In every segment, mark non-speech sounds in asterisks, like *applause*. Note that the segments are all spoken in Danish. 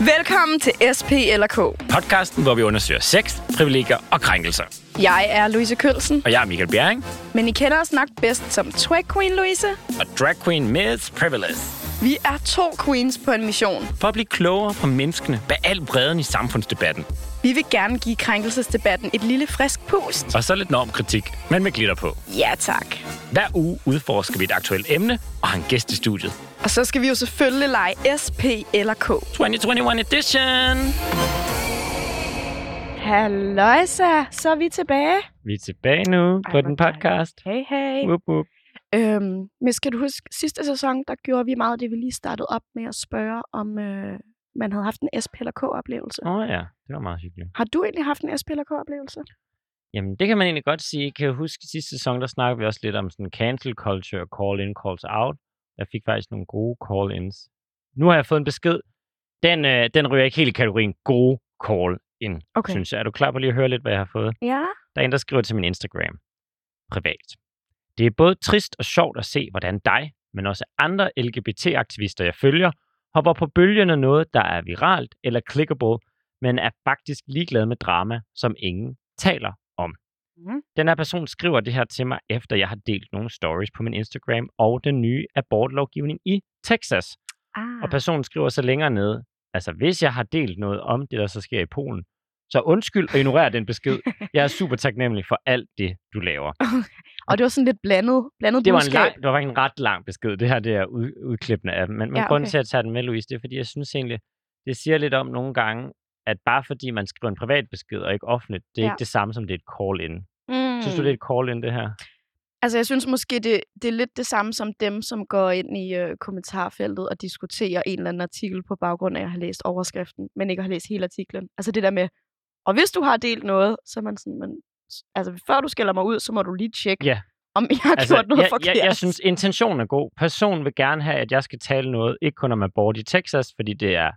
Velkommen til SP eller K. Podcasten, hvor vi undersøger sex, privilegier og krænkelser. Jeg er Louise Kølsen, Og jeg er Michael Bjerring, men I kender os nok bedst som Twag Queen Louise. og drag queen Miss Privilege. Vi er to queens på en mission. For at blive klogere på menneskene bag al bredden i samfundsdebatten. Vi vil gerne give krænkelsesdebatten et lille frisk pust. Og så lidt normkritik, men med glitter på. Ja tak. Hver uge udforsker vi et aktuelt emne og har en gæst i studiet. Og så skal vi jo selvfølgelig lege SP eller K. 2021 edition! Halløjsa, så er vi tilbage. Vi er tilbage nu Ej, på den podcast. Hey, hey. Whoop, whoop. Øhm, men skal du huske, sidste sæson, der gjorde vi meget af det, vi lige startede op med at spørge, om øh, man havde haft en SP eller K-oplevelse. Åh oh, ja, det var meget hyggeligt. Har du egentlig haft en SP eller K-oplevelse? Jamen, det kan man egentlig godt sige. Kan jeg huske, sidste sæson, der snakkede vi også lidt om sådan cancel culture, call in, calls out. Jeg fik faktisk nogle gode call-ins. Nu har jeg fået en besked. Den, øh, den ryger ikke helt i kategorien gode call-in, Okay. synes jeg. Er du klar på lige at høre lidt, hvad jeg har fået? Ja. Der er en, der skriver til min Instagram. Privat. Det er både trist og sjovt at se, hvordan dig, men også andre LGBT-aktivister, jeg følger, hopper på bølgen af noget, der er viralt eller clickable, men er faktisk ligeglad med drama, som ingen taler om. Mhm. Den her person skriver det her til mig, efter jeg har delt nogle stories på min Instagram og den nye abortlovgivning i Texas. Ah. Og personen skriver så længere nede, altså hvis jeg har delt noget om det, der så sker i Polen, så undskyld og ignorer den besked. Jeg er super taknemmelig for alt det, du laver. *laughs* Og det var sådan lidt blandet, blandet Det var, en lang, det var en ret lang besked. Det her det er ud, udklippende af. Men, men Ja, ja, grunden okay. til, at jeg tager den med, Louise, det er, fordi jeg synes egentlig, det siger lidt om nogle gange, at bare fordi man skriver en privat besked og ikke offentligt, det er Ja. ikke det samme som det er et call-in. Mm. Synes du, det er et call-in, det her? Altså, jeg synes måske, det, det er lidt det samme som dem, som går ind i øh, kommentarfeltet og diskuterer en eller anden artikel på baggrund af at have læst overskriften, men ikke har læst hele artiklen. Altså det der med, og hvis du har delt noget, så er man sådan, man, altså før du skælder mig ud, så må du lige tjekke, Ja. om jeg har altså, gjort noget jeg, forkert. jeg, jeg synes, intentionen er god. Personen vil gerne have, at jeg skal tale noget, ikke kun om abort i Texas, fordi det er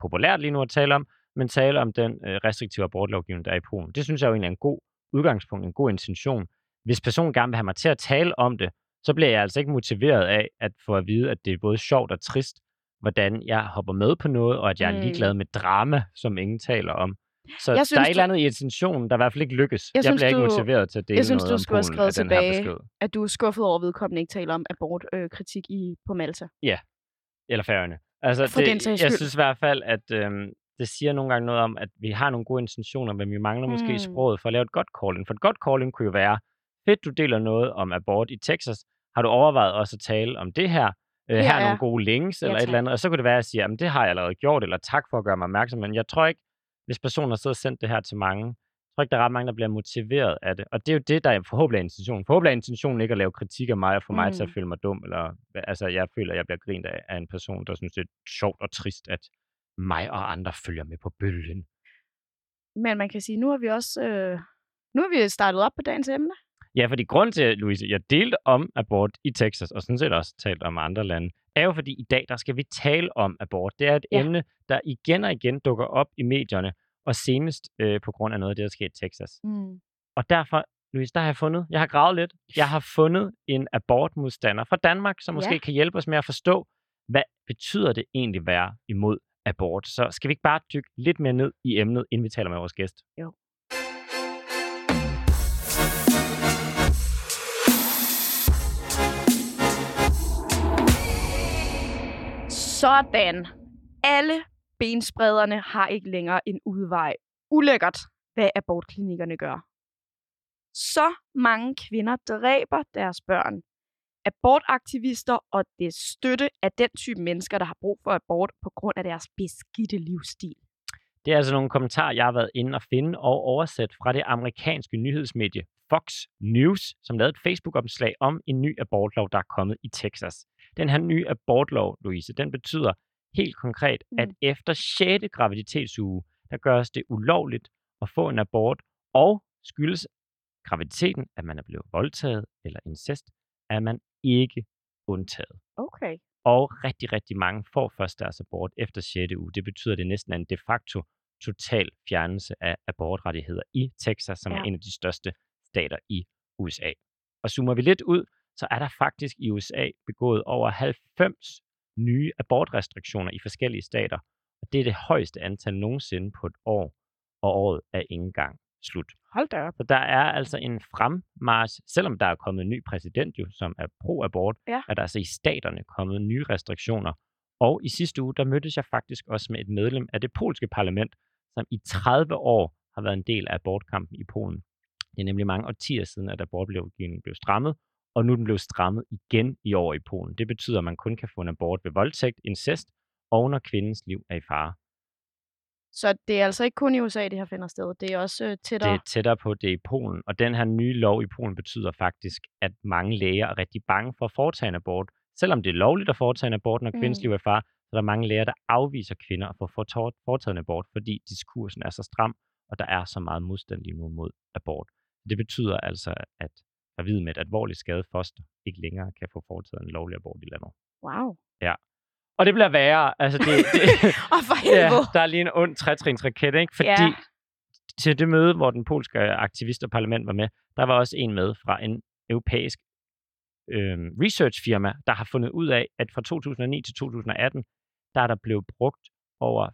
populært lige nu at tale om, men tale om den øh, restriktive abortlovgivning, der er i Polen. Det synes jeg jo egentlig er en god udgangspunkt, en god intention. Hvis personen gerne vil have mig til at tale om det, så bliver jeg altså ikke motiveret af at få at vide, at det er både sjovt og trist, hvordan jeg hopper med på noget, og at jeg er Mm. ligeglad med drama, som ingen taler om. Så Jeg der er synes, et eller andet i intentionen, der i hvert fald ikke lykkes. Jeg Jeg, synes, bliver ikke motiveret til at dele jeg synes, noget du skulle have skrevet tilbage. at du er skuffet over, at vedkommende ikke taler om abortkritik øh, kritik i, på Malta. Eller færøerne. Altså, For det, den jeg synes i hvert fald, at øhm, det siger nogle gange noget om, at vi har nogle gode intentioner, men vi mangler mm. måske Mm. sproget for at lave et godt call-in. For et godt call-in kunne jo være, fedt, du deler noget om abort i Texas. Har du overvejet også at tale om det her? Øh, Her her er nogle gode links, eller et tak. eller andet. Og så kunne det være, at jeg siger, at det har jeg allerede gjort, eller tak for at gøre mig opmærksom. Men jeg tror ikke, hvis personen har siddet og sendt det her til mange, jeg tror ikke, der er ret mange, der bliver motiveret af det. Og det er jo det, der er forhåbentlig er intentionen. Forhåbentlig er intentionen ikke at lave kritik af mig og få mig til at Mm. føle mig dum. Eller, altså, jeg føler, at jeg bliver grint af, af en person, der synes, det er sjovt og trist, at mig og andre følger med på bølgen. Men man kan sige, nu har vi også øh, nu har vi startet op på dagens emne. Ja, fordi grund til, Louise, jeg delte om abort i Texas, og sådan set også talt om andre lande, er jo fordi i dag, der skal vi tale om abort. Det er et Ja. emne, der igen og igen dukker op i medierne, og senest øh, på grund af noget af det, der sker i Texas. Mm. Og derfor, Louise, der har jeg fundet, jeg har gravet lidt, jeg har fundet en abortmodstander fra Danmark, som måske Ja. kan hjælpe os med at forstå, hvad betyder det egentlig at være imod abort. Så skal vi ikke bare dykke lidt mere ned i emnet, inden vi taler med vores gæst? Jo. Sådan. Alle bensprederne har ikke længere en udvej. Ulækkert, hvad abortklinikkerne gør. Så mange kvinder dræber deres børn. Abortaktivister og det støtte af den type mennesker, der har brug for abort på grund af deres beskidte livsstil. Det er altså nogle kommentarer, jeg har været inde og finde og oversat fra det amerikanske nyhedsmedie Fox News, som lavede et Facebook-opslag om en ny abortlov, der er kommet i Texas. Den her nye abortlov, Louise, den betyder helt konkret, Mm. at efter 6. graviditetsuge, der gøres det ulovligt at få en abort, og skyldes graviditeten, at man er blevet voldtaget eller incest, er man ikke undtaget. Okay. Og rigtig, rigtig mange får først deres abort efter 6. uge. Det betyder, at det næsten er en de facto total fjernelse af abortrettigheder i Texas, som ja. Er en af de største stater i USA. Og zoomer vi lidt ud, så er der faktisk i USA begået over 90 nye abortrestriktioner i forskellige stater. Og det er det højeste antal nogensinde på et år, og året er ikke engang slut. Hold da op. Så der er altså en fremmars, selvom der er kommet en ny præsident jo, som er pro-abort, Ja. er der altså i staterne kommet nye restriktioner. Og i sidste uge, der mødtes jeg faktisk også med et medlem af det polske parlament, som i 30 år har været en del af abortkampen i Polen. Det er nemlig mange årtier siden, at abortlovgivningen blev strammet, og nu den blevet strammet igen i år i Polen. Det betyder, at man kun kan få en abort ved voldtægt, incest, og når kvindens liv er i fare. Så det er altså ikke kun i USA, det her finder sted. Det er også øh, tættere. Det er tættere på, det i Polen. Og den her nye lov i Polen betyder faktisk, at mange læger er rigtig bange for at foretage en abort. Selvom det er lovligt at foretage en abort, når kvindens Mm. liv er i fare, så er der mange læger, der afviser kvinder at få foretaget en abort, fordi diskursen er så stram, og der er så meget modstand lige nu mod abort. Det betyder altså, at gravide med et alvorligt skadet foster ikke længere kan få foretaget en lovlig abort i landet. Wow. Og det bliver værre. Altså, det, det, *laughs* Og for *laughs* ja, helvede. der er lige en ond trætrinsraket, ikke? Fordi Ja. til det møde, hvor den polske aktivist og parlament var med, der var også en med fra en europæisk øh, researchfirma, der har fundet ud af, at fra 2009 til 2018, der er der blevet brugt over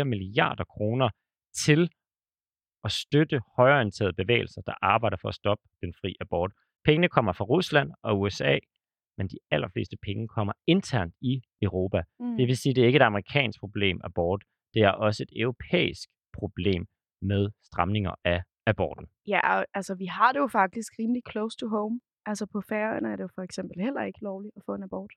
4,4 milliarder kroner til at støtte højorienterede bevægelser, der arbejder for at stoppe den fri abort. Pengene kommer fra Rusland og USA, men de allerfleste penge kommer internt i Europa. Mm. Det vil sige, at det er ikke et amerikansk problem, abort. Det er også et europæisk problem med stramninger af aborten. Ja, altså vi har det jo faktisk rimelig close to home. Altså på Færøerne er det jo for eksempel heller ikke lovligt at få en abort.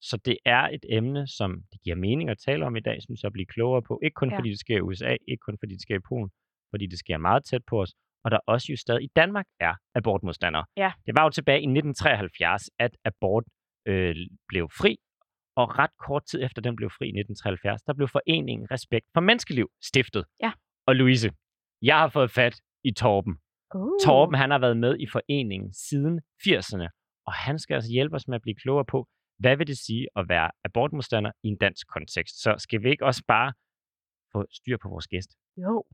Så det er et emne, som det giver mening at tale om i dag, synes jeg, at blive klogere på. Ikke kun Ja. fordi det sker i USA, ikke kun fordi det sker i Polen, fordi det sker meget tæt på os, og der også jo stadig i Danmark er abortmodstandere. Ja. Det var jo tilbage i 1973, at abort øh, blev fri, og ret kort tid efter den blev fri i 1973, der blev foreningen Respekt for Menneskeliv stiftet. Ja. Og Louise, jeg har fået fat i Torben. Uh. Torben, han har været med i foreningen siden 80'erne, og han skal altså hjælpe os med at blive klogere på, hvad vil det sige at være abortmodstander i en dansk kontekst. Så skal vi ikke også bare få styr på vores gæst? Jo.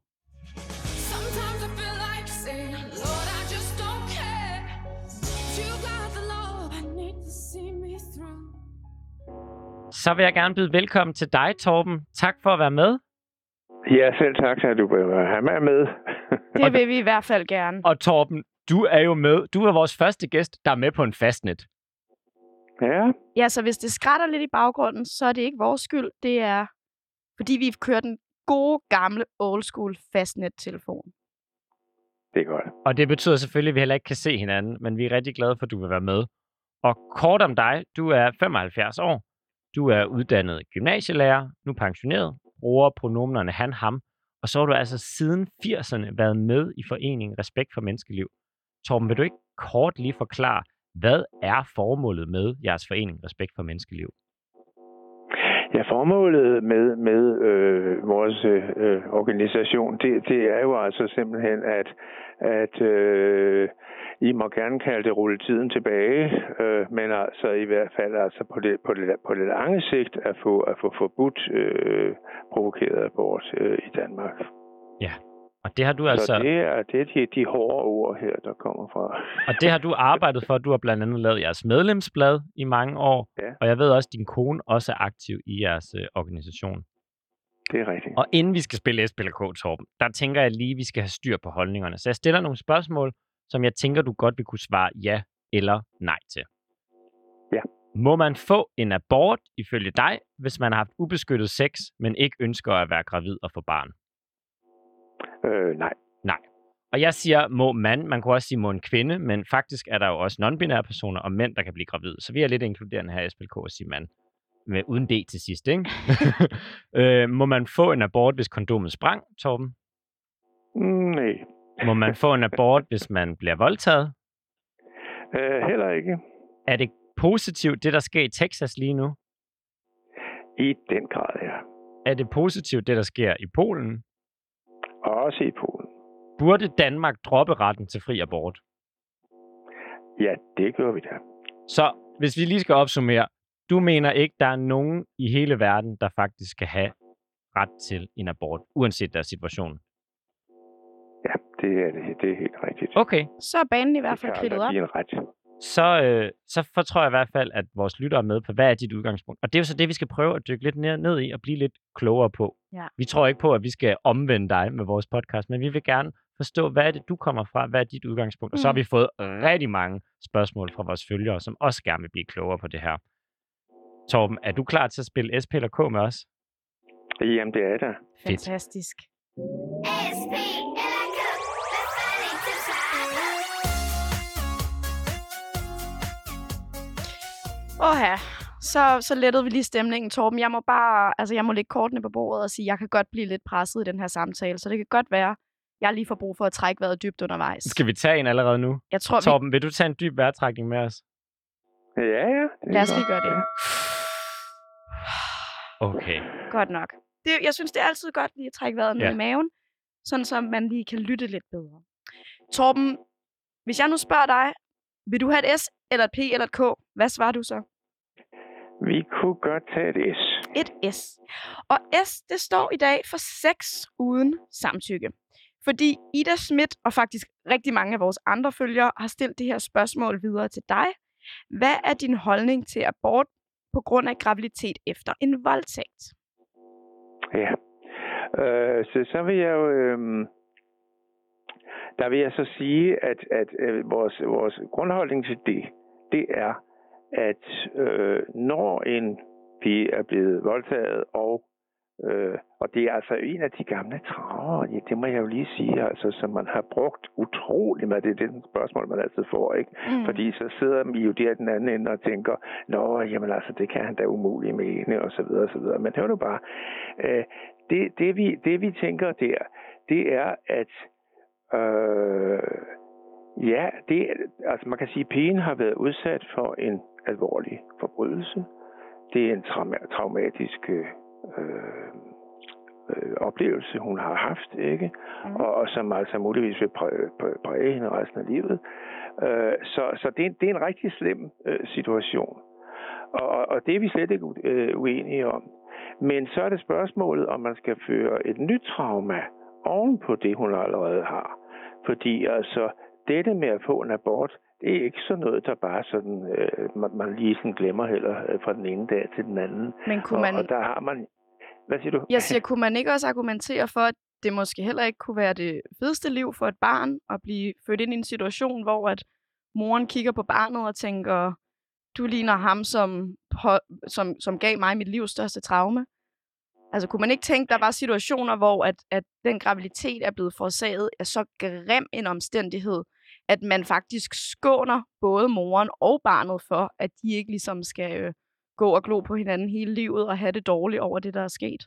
Så vil jeg gerne byde velkommen til dig, Torben. Tak for at være med. Ja, selv tak, at du vil have mig med. Det vil vi i hvert fald gerne. Og Torben, du er jo med. Du er vores første gæst, der er med på en fastnet. ja, Ja, så hvis det skrætter lidt i baggrunden, så er det ikke vores skyld. Det er, fordi vi kører den gode, gamle, old school fastnet-telefon. det er godt. Og det betyder selvfølgelig, at vi heller ikke kan se hinanden, men vi er rigtig glade for, at du vil være med. Og kort om dig. Du er 75 år. Du er uddannet gymnasielærer, nu pensioneret, bruger pronomenerne han, ham. Og så har du altså siden 80'erne været med i foreningen Respekt for Menneskeliv. Torben, vil du ikke kort lige forklare, hvad er formålet med jeres forening Respekt for Menneskeliv? Ja, formålet med, med øh, vores øh, organisation, det, det er jo altså simpelthen, at, at øh, I må gerne kalde det rulle tiden tilbage, øh, men altså i hvert fald altså på det, på det, på det lange sigt at få, at få forbudt øh, provokeret abort øh, i Danmark. Ja. Og det har du Så altså, det er, det er de, de hårde ord her, der kommer fra. og det har du arbejdet for. Du har blandt andet lavet jeres medlemsblad i mange år, Ja. og jeg ved også, at din kone også er aktiv i jeres øh, organisation. Det er rigtigt. Og inden vi skal spille SPLK, Torben, der tænker jeg lige, at vi skal have styr på holdningerne. Så jeg stiller nogle spørgsmål, som jeg tænker, du godt vil kunne svare ja eller nej til. Ja. Må man få en abort ifølge dig, hvis man har haft ubeskyttet sex, men ikke ønsker at være gravid og få barn? Øh, nej. Og jeg siger, må man, man kunne også sige, må en kvinde, men faktisk er der jo også non-binære personer og mænd, der kan blive gravide. Så vi er lidt inkluderende her i SPLK og sige mand. Med, uden D til sidst, ikke? *laughs* øh, må man få en abort, hvis kondomet sprang, Torben? Nej. Må man få en abort, hvis man bliver voldtaget? Øh, heller ikke. Er det positivt, det der sker i Texas lige nu? I den grad, ja. Er det positivt, det der sker i Polen? Også i Polen. Burde Danmark droppe retten til fri abort? Ja, det gør vi da. Så hvis vi lige skal opsummere, du mener ikke, der er nogen i hele verden, der faktisk skal have ret til en abort, uanset deres situation? Ja, det er, det, det er helt rigtigt. Okay, Så er banen i hvert fald det kridtet op. blive en ret. Så, øh, så fortror jeg i hvert fald, at vores lyttere er med på, hvad er dit udgangspunkt? Og det er jo så det, vi skal prøve at dykke lidt ned, ned i og blive lidt klogere på. Ja. Vi tror ikke på, at vi skal omvende dig med vores podcast, men vi vil gerne forstå, hvad er det, du kommer fra? Hvad er dit udgangspunkt? Og så har Mm. vi fået rigtig mange spørgsmål fra vores følgere, som også gerne vil blive klogere på det her. Torben, er du klar til at spille SP eller K med os? Jamen, det er der. Fantastisk. SP Åh ja, så, så lettede vi lige stemningen, Torben. Jeg må bare, altså jeg må lægge kortene på bordet og sige, at jeg kan godt blive lidt presset i den her samtale, så det kan godt være, jeg lige får brug for at trække vejret dybt undervejs. Skal vi tage en allerede nu? Jeg tror, vi... Torben, vil du tage en dyb vejrtrækning med os? Ja, ja. det Lad os lige godt. gøre det. *sighs* Okay. Godt nok. Det, jeg synes, det er altid godt lige at trække vejret ned Ja. i maven, sådan så man lige kan lytte lidt bedre. Torben, hvis jeg nu spørger dig, vil du have et S, eller et P, eller et K? Hvad svarer du så? Vi kunne godt tage et S. Et S. Og S, det står i dag for sex uden samtykke. Fordi Ida Schmidt og faktisk rigtig mange af vores andre følgere har stillet det her spørgsmål videre til dig. Hvad er din holdning til abort på grund af graviditet efter en voldtægt? Ja. Øh, så, så vil jeg jo... Øh, der vil jeg så sige, at, at øh, vores, vores grundholdning til det, det er, at øh, når en pige er blevet voldtaget, og, øh, og det er altså en af de gamle traver, ja, det må jeg jo lige sige, altså, som man har brugt utrolig meget. Det er det spørgsmål, man altid får, ikke? Mm. Fordi så sidder vi jo der den anden ende og tænker, nå, jamen altså, det kan han da umuligt mene, og så videre, og så videre. Men hør nu bare, øh, det, det, vi, det vi tænker der, det er, at øh, ja, det, altså man kan sige, at pigen har været udsat for en alvorlig forbrydelse. Det er en trauma- traumatisk øh, øh, oplevelse, hun har haft, ikke? Mm. Og, og som altså muligvis vil præge, præge- hende resten af livet. Øh, så så det, er, en- det er en rigtig slem øh, situation. Og, og, og det er vi slet ikke øh, uenige om. Men så er det spørgsmålet, om man skal føre et nyt trauma oven på det, hun allerede har. Fordi altså, dette med at få en abort, det er ikke sådan noget, der bare sådan, øh, man, man lige sådan glemmer heller øh, fra den ene dag til den anden. Men kunne Og, man, og der har man... Hvad siger du? jeg siger, kunne man ikke også argumentere for, at det måske heller ikke kunne være det fedeste liv for et barn at blive født ind i en situation, hvor at moren kigger på barnet og tænker, du ligner ham, som, som, som gav mig mit livs største traume. Altså kunne man ikke tænke, der var situationer, hvor at, at den graviditet er blevet forårsaget af så grim en omstændighed, at man faktisk skåner både moren og barnet for, at de ikke ligesom skal øh, gå og glo på hinanden hele livet og have det dårligt over det, der er sket.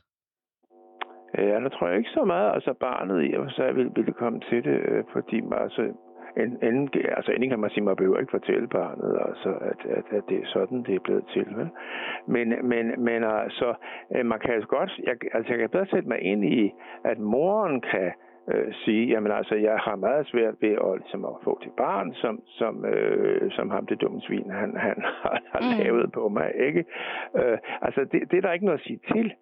Ja, nu tror jeg ikke så meget, altså barnet i og så vil, ville, komme til det, øh, fordi man, altså, en, en, altså endelig kan man sige, man behøver ikke fortælle barnet, altså, at, at, at det er sådan, det er blevet til. Vel? Men, men, men altså, øh, man kan altså godt, jeg, altså jeg kan bedre sætte mig ind i, at moren kan øh, sige, jamen altså, jeg har meget svært ved at, ligesom, at få det barn, som, som, øh, som ham det dumme svin, han, han *laughs* har, har Mm. lavet på mig, ikke? Øh, altså, det, det er der ikke noget at sige til.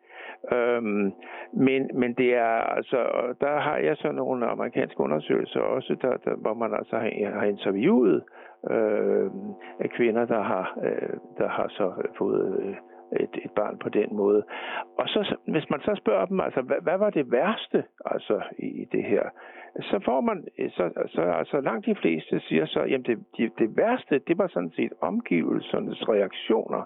Øhm, men, men det er altså, der har jeg så nogle amerikanske undersøgelser også, der, der, hvor man altså har, har interviewet øh, af kvinder, der har, øh, der har så fået øh, et, et barn på den måde. Og så, hvis man så spørger dem, altså, hvad, hvad var det værste altså, i, i det her? Så får man, så, så altså, langt de fleste siger så, jamen det, det, det værste, det var sådan set omgivelsernes reaktioner.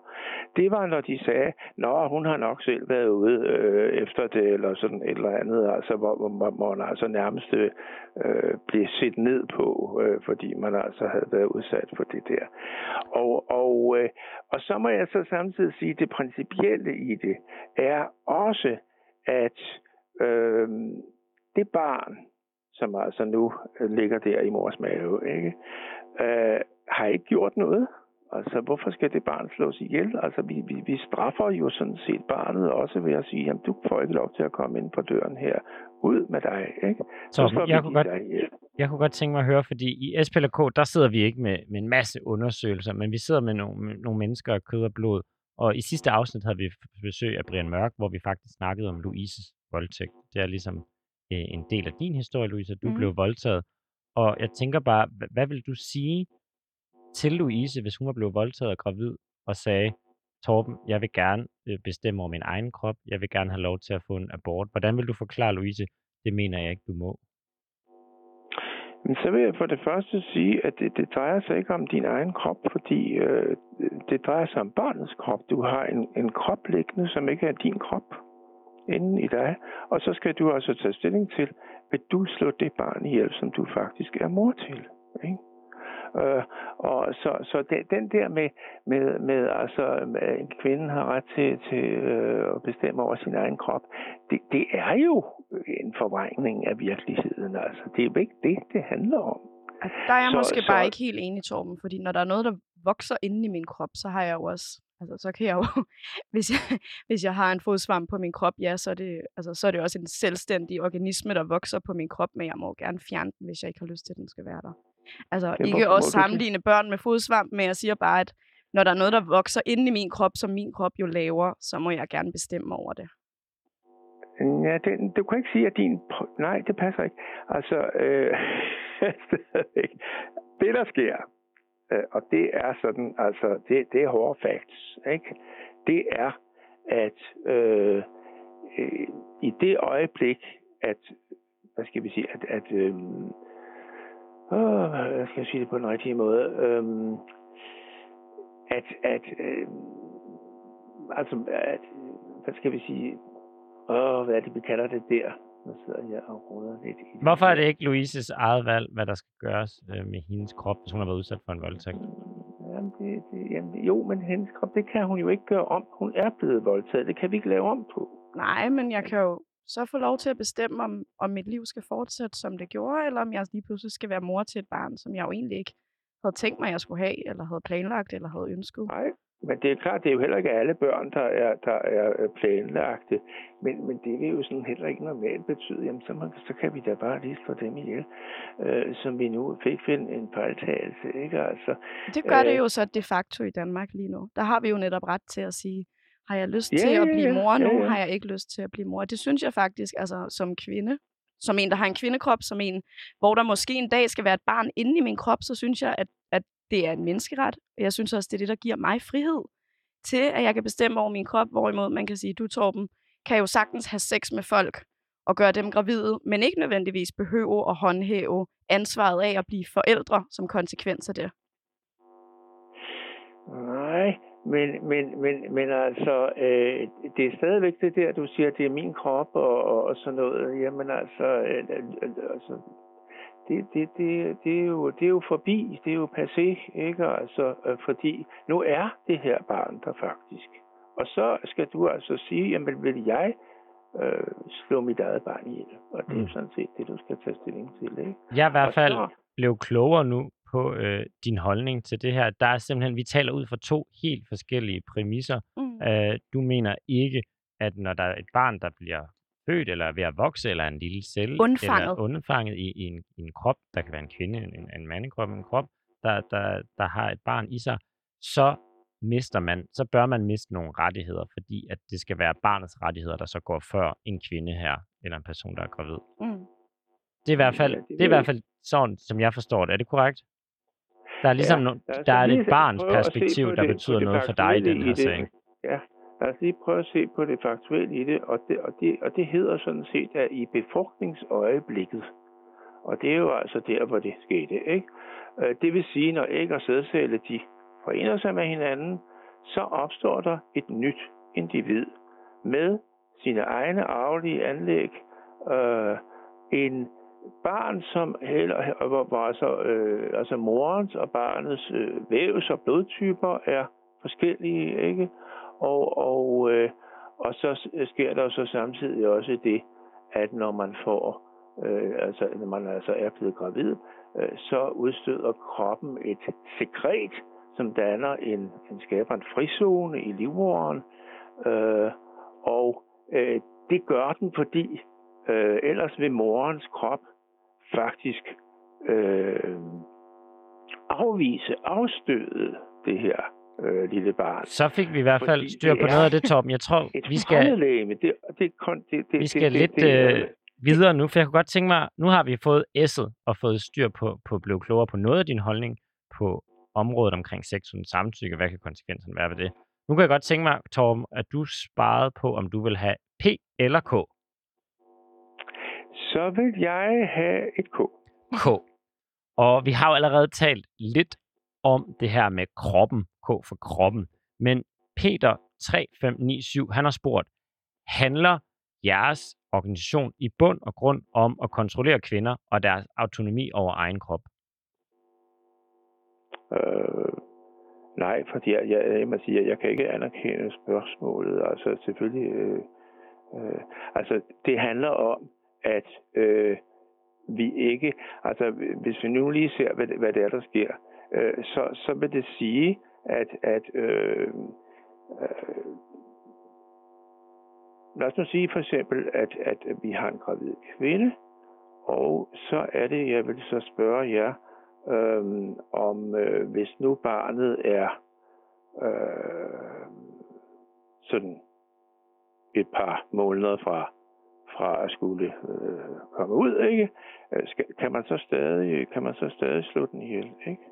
Det var, når de sagde, nå, hun har nok selv været ude øh, efter det, eller sådan et eller andet, altså, hvor, hvor, hvor man altså nærmest øh, blev set ned på, øh, fordi man altså havde været udsat for det der. Og, og, øh, og så må jeg så samtidig sige, det principielle i det er også, at øh, det barn, som altså nu øh, ligger der i mors mave, ikke, øh, har ikke gjort noget. Altså, hvorfor skal det barn slås ihjel? Altså, vi, vi, vi straffer jo sådan set barnet også ved at sige, jamen, du får ikke lov til at komme ind på døren her. Ud med dig, ikke? Så jeg kunne godt- ihjel. Jeg kunne godt tænke mig at høre, fordi i SPLK, der sidder vi ikke med, med en masse undersøgelser, men vi sidder med nogle, med nogle mennesker af kød og blod. Og i sidste afsnit havde vi besøg af Brian Mørk, hvor vi faktisk snakkede om Louises voldtægt. Det er ligesom øh, en del af din historie, Louise, at du mm. blev voldtaget. Og jeg tænker bare, hvad, hvad vil du sige til Louise, hvis hun var blevet voldtaget og gravid, og sagde, Torben, jeg vil gerne øh, bestemme over min egen krop. Jeg vil gerne have lov til at få en abort. Hvordan vil du forklare, Louise? Det mener jeg ikke, du må. Men så vil jeg for det første sige, at det, det drejer sig ikke om din egen krop, fordi øh, det drejer sig om barnets krop. Du har en, en krop liggende, som ikke er din krop inden i dig. Og så skal du altså tage stilling til, vil du slå det barn ihjel, som du faktisk er mor til. Ikke? Øh, og så, så den, den der med, med, med altså, at en kvinde har ret til, til øh, at bestemme over sin egen krop, det, det er jo en forvrængning af virkeligheden. Altså. Det er jo ikke det, det handler om. Og der er jeg Så- måske så- bare ikke helt enig, Torben, fordi når der er noget, der vokser inde i min krop, så har jeg jo også, altså så kan jeg jo, *laughs* hvis jeg, hvis jeg har en fodsvamp på min krop, ja, så er, det, altså, så er det også en selvstændig organisme, der vokser på min krop, men jeg må gerne fjerne den, hvis jeg ikke har lyst til, at den skal være der. Altså Ja, ikke også det? sammenligne børn med fodsvamp, men jeg siger bare, at når der er noget, der vokser inde i min krop, som min krop jo laver, så må jeg gerne bestemme over det. Ja, den, du kan ikke sige, at din... Nej, det passer ikke. Altså, øh, *laughs* det der sker, øh, og det er sådan, altså, det, det er hårde facts, ikke? Det er, at øh, øh, i det øjeblik, at, hvad skal vi sige, at, at øh, åh, hvad skal jeg sige det på den rigtige måde, øh, at, at øh, altså, at, hvad skal vi sige, Åh, hvad er det, vi kalder det der? Nu sidder jeg og roder lidt i det. Hvorfor er det ikke Louises eget valg, hvad der skal gøres øh, med hendes krop, hvis hun har været udsat for en voldtægt? Jamen, det, det, jamen, jo, men hendes krop, det kan hun jo ikke gøre om. Hun er blevet voldtaget. Det kan vi ikke lave om på. Nej, men jeg kan jo så få lov til at bestemme, om, om mit liv skal fortsætte, som det gjorde, eller om jeg lige pludselig skal være mor til et barn, som jeg jo egentlig ikke havde tænkt mig, jeg skulle have, eller havde planlagt, eller havde ønsket. Nej, men det er klart, det er jo heller ikke alle børn, der er, der er planlagte. Men, men det vil jo sådan heller ikke normalt betyde, jamen så, må, så kan vi da bare lige slå dem ihjel, øh, som vi nu fik finde en fejltagelse, ikke? Altså, Det gør det Øh. jo så de facto i Danmark lige nu. Der har vi jo netop ret til at sige, har jeg lyst Ja, til at blive mor nu? ja, ja. Har jeg ikke lyst til at blive mor? Det synes jeg faktisk, altså som kvinde, som en, der har en kvindekrop, som en, hvor der måske en dag skal være et barn inde i min krop, så synes jeg, at, at det er en menneskeret. og Jeg synes også, det er det, der giver mig frihed til, at jeg kan bestemme over min krop, hvorimod man kan sige, du Torben, kan jo sagtens have sex med folk og gøre dem gravide, men ikke nødvendigvis behøve at håndhæve ansvaret af at blive forældre som konsekvens af det. Nej, men, men, men, men altså, øh, det er stadigvæk det der, du siger, det er min krop og, og, og sådan noget. Jamen altså, øh, øh, øh altså det, det, det, det, er jo, det er jo forbi, det er jo passé, ikke? Altså, fordi nu er det her barn der faktisk. Og så skal du altså sige, jamen vil jeg øh, slå mit eget barn ihjel? Og det er Mm. jo sådan set det, du skal tage stilling til, ikke? Jeg er i hvert fald så- blevet klogere nu på øh, din holdning til det her. Der er simpelthen, vi taler ud fra to helt forskellige præmisser. Mm. Øh, du mener ikke, at når der er et barn, der bliver født, eller er ved at vokse, eller en lille celle, Undfanget. eller undfanget i, i, en, i en krop, der kan være en kvinde, en, en mandekrop, en krop, der, der, der har et barn i sig, så mister man, så bør man miste nogle rettigheder, fordi at det skal være barnets rettigheder, der så går før en kvinde her, eller en person, der er gravid. Mm. Det er i hvert fald, det er i hvert fald sådan, som jeg forstår det. Er det korrekt? Der er ligesom, Ja, no, lad os der er et barns perspektiv, der betyder det noget for dig i den her sag. Ja, lad os lige prøve at se på det faktuelle i det, og det, og det, og det hedder sådan set, at i befrugtningsøjeblikket, og det er jo altså der, hvor det skete, ikke? Øh, det vil sige, når æg og sædceller, de forener sig med hinanden, så opstår der et nyt individ med sine egne arvelige anlæg, øh, en barn, som heller, hvor, hvor altså, øh, altså morens og barnets øh, vævs- og blodtyper er forskellige, ikke? Og, og, øh, og så sker der så samtidig også det, at når man får, øh, altså når man altså er blevet gravid, øh, så udstøder kroppen et sekret, som danner en, en skaber en frizone i livmoderen, øh, og øh, det gør den, fordi øh, ellers vil morens krop faktisk øh, afvise, afstøde det her øh, lille barn. Så fik vi i hvert fald Fordi styr på noget af det, Torben. Jeg tror, vi skal, det, det, det, det, vi skal det, lidt det, det, øh, videre nu, for jeg kunne godt tænke mig, nu har vi fået S'et og fået styr på, på at blive klogere på noget af din holdning på området omkring sex uden samtykke. Hvad kan konsekvenserne være ved det? Nu kan jeg godt tænke mig, Torben, at du sparede på, om du vil have P eller K. Så vil jeg have et K. K. Og vi har jo allerede talt lidt om det her med kroppen, K for kroppen. Men Peter 3597, han har spurgt, handler jeres organisation i bund og grund om at kontrollere kvinder og deres autonomi over egen krop? Øh, nej, fordi jeg, jeg, jeg må sige, at jeg kan ikke anerkende spørgsmålet. Altså selvfølgelig, øh, øh, altså det handler om, at øh, vi ikke, altså hvis vi nu lige ser, hvad, det- hvad det er, der sker, øh, øh, så, så vil det sige, at, at øh, øh, lad os nu sige for eksempel, at, at vi har en gravid kvinde, og så er det, jeg vil så spørge jer, øh, om øh, hvis nu barnet er øh, sådan et par måneder fra, fra at skulle øh, komme ud, ikke? Øh, skal, kan man så stadig kan man så stadig slå den ihjel, ikke?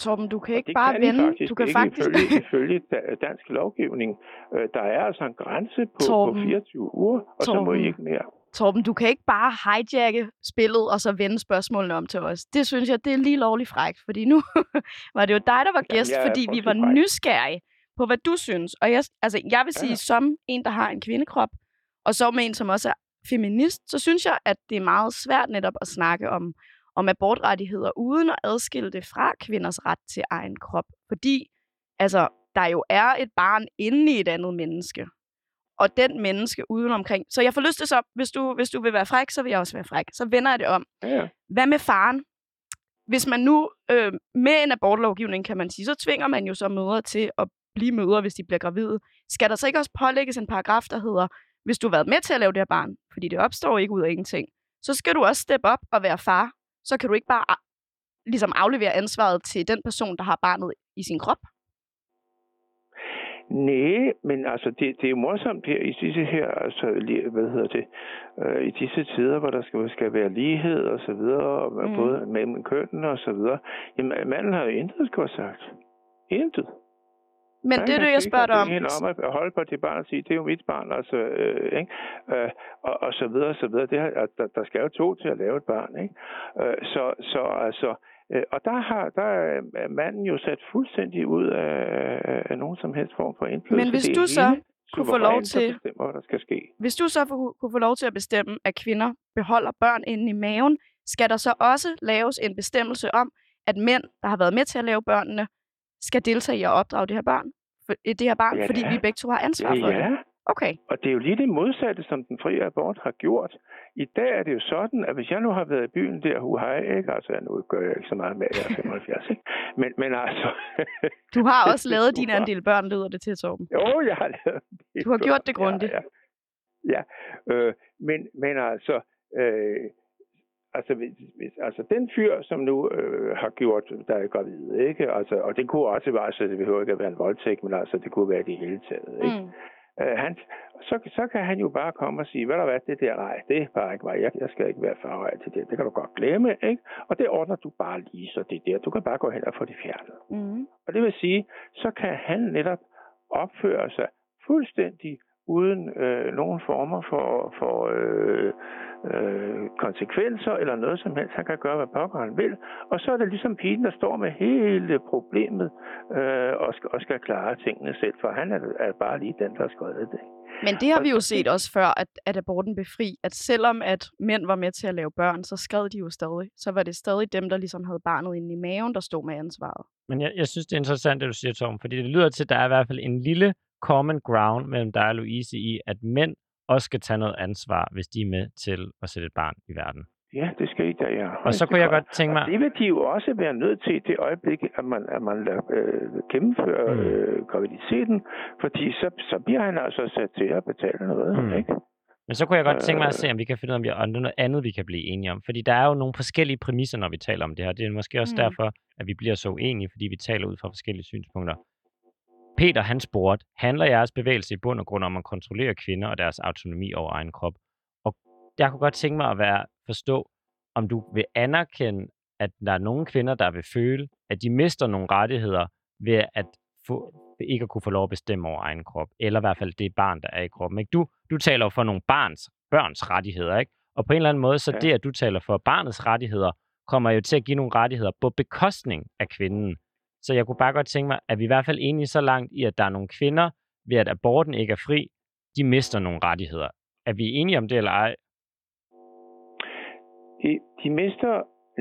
Torben, du kan ikke bare kan vende. faktisk Du kan ikke faktisk... ifølge, ifølge da- dansk lovgivning. Øh, Der er altså en grænse på, på Torben. 24 uger, og så må Torben. I ikke mere. Torben, du kan ikke bare hijacke spillet og så vende spørgsmålene om til os. Det synes jeg, det er lige lovligt frækt, fordi nu *laughs* var det jo dig, der var Jamen, gæst, er fordi vi var fræk. nysgerrige på, hvad du synes. Og jeg, altså, jeg vil sige, Ja. som en, der har en kvindekrop, og som en, som også er feminist, så synes jeg, at det er meget svært netop at snakke om, om abortrettigheder, uden at adskille det fra kvinders ret til egen krop. Fordi altså, der jo er et barn inde i et andet menneske og den menneske uden omkring. Så jeg får lyst til så, hvis du, hvis du vil være fræk, så vil jeg også være fræk. Så vender jeg det om. Ja. Hvad med faren? Hvis man nu øh, med en abortlovgivning, kan man sige, så tvinger man jo så mødre til at blive mødre, hvis de bliver gravide. Skal der så ikke også pålægges en paragraf, der hedder, hvis du har været med til at lave det her barn, fordi det opstår ikke ud af ingenting, så skal du også steppe op og være far. Så kan du ikke bare ligesom aflevere ansvaret til den person, der har barnet i sin krop. Nej, men altså, det, det er morsomt her i disse her, altså, hvad hedder det, øh, i disse tider, hvor der skal, skal være lighed og så videre, og Mm. både mellem kønnene og så videre. Jamen, manden har jo intet skulle sagt. Intet. Men det er det, jeg spørger dig om. bede hende om at holde på det barn og sige, det er jo mit barn, altså, øh, ikke? Øh, og, og så videre, og så videre. Det at der, der skal jo to til at lave et barn, ikke? Øh, så, så altså, øh, og der har der er manden jo sat fuldstændig ud af, af, nogen som helst form for indflydelse. Men hvis Det er du så hende kunne få lov til- bestemmer, hvad der skal ske. Hvis du så kunne få lov til at bestemme, at kvinder beholder børn inde i maven, skal der så også laves en bestemmelse om, at mænd, der har været med til at lave børnene, skal deltage i at opdrage det her barn? For, det her barn, Ja, fordi vi begge to har ansvar for ja, det. Okay. og det er jo lige det modsatte, som den frie abort har gjort. I dag er det jo sådan, at hvis jeg nu har været i byen der, huhej, ikke? Altså, nu gør jeg ikke så meget med, jeg er 75, ikke? Men, men altså... *laughs* Du har *laughs* også lavet din andel børn, lyder det til, Torben. Jo, jeg har lavet det. Du har gjort det grundigt. Ja, ja. ja. Øh, men, men altså, øh, altså, hvis, hvis, altså, den fyr, som nu øh, har gjort, der er gravid, ikke? Altså, og det kunne også være, altså, det behøver ikke at være en voldtægt, men altså, det kunne være det hele taget, ikke? Mm. Øh, han, så, så kan han jo bare komme og sige, hvad der hvad, det der, nej, det er bare ikke mig, jeg, jeg skal ikke være farvej til det, det kan du godt glemme, ikke? Og det ordner du bare lige, så det der, du kan bare gå hen og få det fjernet. Mm. Og det vil sige, så kan han netop opføre sig fuldstændig uden øh, nogen former for, for øh, øh, konsekvenser eller noget som helst. Han kan gøre, hvad pokker han vil. Og så er det ligesom pigen, der står med hele problemet øh, og, skal, og skal klare tingene selv, for han er, er bare lige den, der har skrevet det. Men det har vi jo set også før, at, at aborten blev fri. At selvom at mænd var med til at lave børn, så skrev de jo stadig. Så var det stadig dem, der ligesom havde barnet inde i maven, der stod med ansvaret. Men jeg, jeg synes, det er interessant, det du siger, Tom, fordi det lyder til, at der er i hvert fald en lille common ground mellem dig og Louise i, at mænd også skal tage noget ansvar, hvis de er med til at sætte et barn i verden. Ja, det skal I da, ja. Og så kunne jeg godt tænke mig... Og det vil de jo også være nødt til i det øjeblik, at man, at man lader, øh, gennemfører Mm. øh, graviditeten, fordi så, så bliver han altså sat til at betale noget, Mm. ikke? Men så kunne jeg godt tænke mig at Øh. se, om vi kan finde ud af, om, vi, om der er noget andet, vi kan blive enige om. Fordi der er jo nogle forskellige præmisser, når vi taler om det her. Det er måske også Mm. derfor, at vi bliver så uenige, fordi vi taler ud fra forskellige synspunkter. Peter, han spurgte, handler jeres bevægelse i bund og grund om at kontrollere kvinder og deres autonomi over egen krop? Og jeg kunne godt tænke mig at være, forstå, om du vil anerkende, at der er nogle kvinder, der vil føle, at de mister nogle rettigheder ved at få, ved ikke at kunne få lov at bestemme over egen krop, eller i hvert fald det barn, der er i kroppen. Ikke? Du, du taler jo for nogle barns, børns rettigheder, ikke? Og på en eller anden måde, så det, at du taler for barnets rettigheder, kommer jo til at give nogle rettigheder på bekostning af kvinden. Så jeg kunne bare godt tænke mig, at vi i hvert fald enige så langt i, at der er nogle kvinder, ved at aborten ikke er fri, de mister nogle rettigheder. Er vi enige om det eller ej? De, de mister,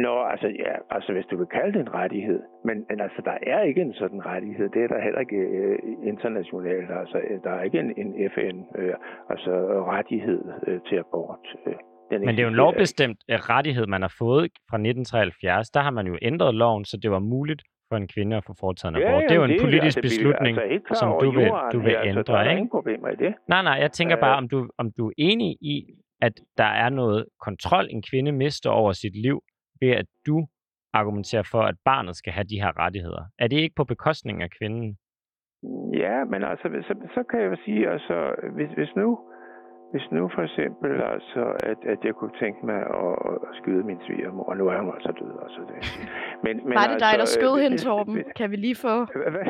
Nå, altså, ja, altså hvis du vil kalde det en rettighed, men, men altså, der er ikke en sådan rettighed. Det er der heller ikke øh, internationalt. Altså, øh, der er ikke en, en FN, øh, altså rettighed øh, til abort. Øh, den Men det er jo en lovbestemt øh, rettighed, man har fået fra 1973. Der har man jo ændret loven, så det var muligt for en kvinde at få foretaget en abort. det er jo en politisk vi er beslutning, altså som du vil, du vil her, så ændre, der er der ikke? ingen problemer i det. Nej, nej, jeg tænker Øh. bare, om du, om du er enig i, at der er noget kontrol, en kvinde mister over sit liv, ved at du argumenterer for, at barnet skal have de her rettigheder. Er det ikke på bekostning af kvinden? Ja, men altså, så, så kan jeg jo sige, altså, hvis, hvis nu, hvis nu for eksempel, altså, at, at jeg kunne tænke mig at, at skyde min svigermor, og nu er hun altså død, altså det. Men, men Var det dig, der altså, skød øh, hende, Torben? Kan vi lige få... Hvad-?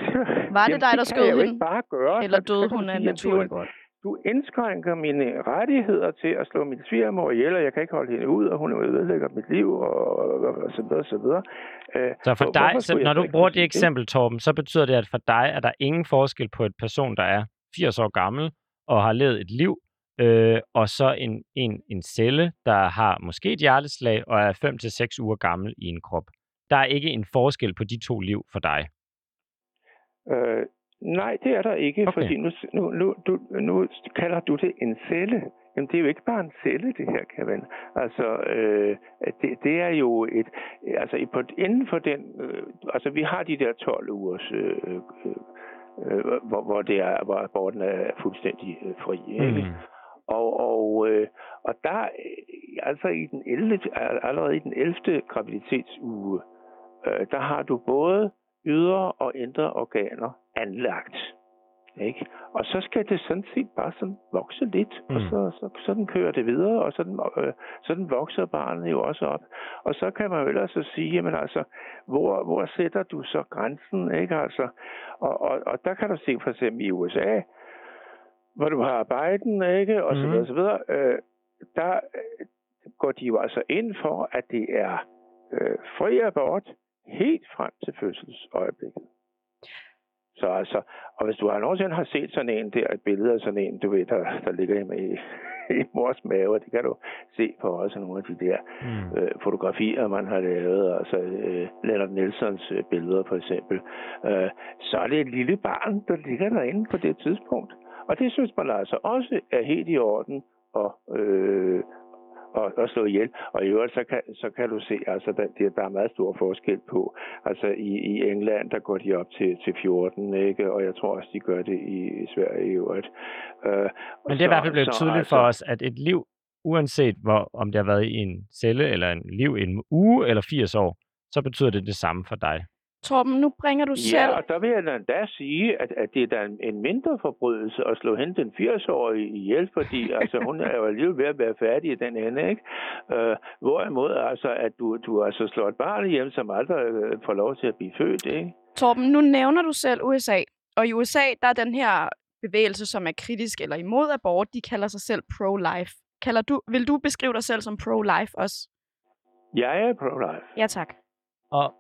Var det Jamen, dig, der skød hende? ikke bare gøre. Eller døde hun du af sige, at det er jo naturlig en- grund? Du indskrænker mine rettigheder til at slå min svigermor ihjel, og jeg kan ikke holde hende ud, og hun ødelægger mit liv, og, og, og så videre, så videre. Øh, Så for dig, så når du bruger det eksempel, Torben, så betyder det, at for dig er der ingen forskel på et person, der er 80 år gammel og har levet et liv, øh, og så en, en, en celle, der har måske et hjerteslag og er 5 til seks uger gammel i en krop. Der er ikke en forskel på de to liv for dig. Øh, nej, det er der ikke, Okay. fordi nu, nu, nu, du, nu kalder du det en celle. Jamen, det er jo ikke bare en celle, det her, Kevin. Altså, øh, det, det er jo et... Altså, på, inden for den... Øh, altså, vi har de der 12 ugers... Øh, øh, øh, hvor, hvor, det er, hvor aborten er fuldstændig øh, fri. Ikke? Mm. Og, og, øh, og der, øh, altså i den 11, allerede i den 11. graviditetsuge, øh, der har du både ydre og indre organer anlagt. Ikke? Og så skal det sådan set bare sådan vokse lidt, mm. og så, så, sådan kører det videre, og sådan, øh, sådan vokser barnet jo også op. Og så kan man jo ellers så sige, jamen altså, hvor, hvor sætter du så grænsen, ikke altså? Og, og, og der kan du se for eksempel i USA, hvor du har Biden, ikke, og så videre, så videre, øh, der øh, går de jo altså ind for, at det er øh, fri abort helt frem til fødselsøjeblikket. Så altså, og hvis du har nogensinde har set sådan en der, et billede af sådan en, du ved, der, der ligger i, i, *laughs* i mors mave, det kan du se på også nogle af de der Mm. øh, fotografier, man har lavet, altså øh, Leonard Nelsons øh, billeder for eksempel, øh, så er det et lille barn, der ligger derinde på det tidspunkt. Og det synes man altså også er helt i orden at, øh, at, at slå ihjel. Og i øvrigt, så kan, så kan du se, altså, der, det- der er meget stor forskel på. Altså i, i England, der går de op til, til 14, ikke? Og jeg tror også, de gør det i, i Sverige i øvrigt. Øh, Men det er i hvert fald blevet tydeligt for os, at et liv, uanset hvor, om det har været i en celle eller en liv i en uge eller 80 år, så betyder det det samme for dig. Torben, nu bringer du selv... Ja, og der vil jeg da endda sige, at, at det er da en, en mindre forbrydelse at slå hende den 80-årige ihjel, fordi *laughs* altså, hun er jo alligevel ved at være færdig i den ende, ikke? Øh, hvorimod altså, at du, du altså slår et barn ihjel, som aldrig øh, får lov til at blive født, ikke? Torben, nu nævner du selv USA. Og i USA, der er den her bevægelse, som er kritisk eller imod abort, de kalder sig selv pro-life. Kalder du, vil du beskrive dig selv som pro-life også? Jeg er pro-life. Ja, tak. Og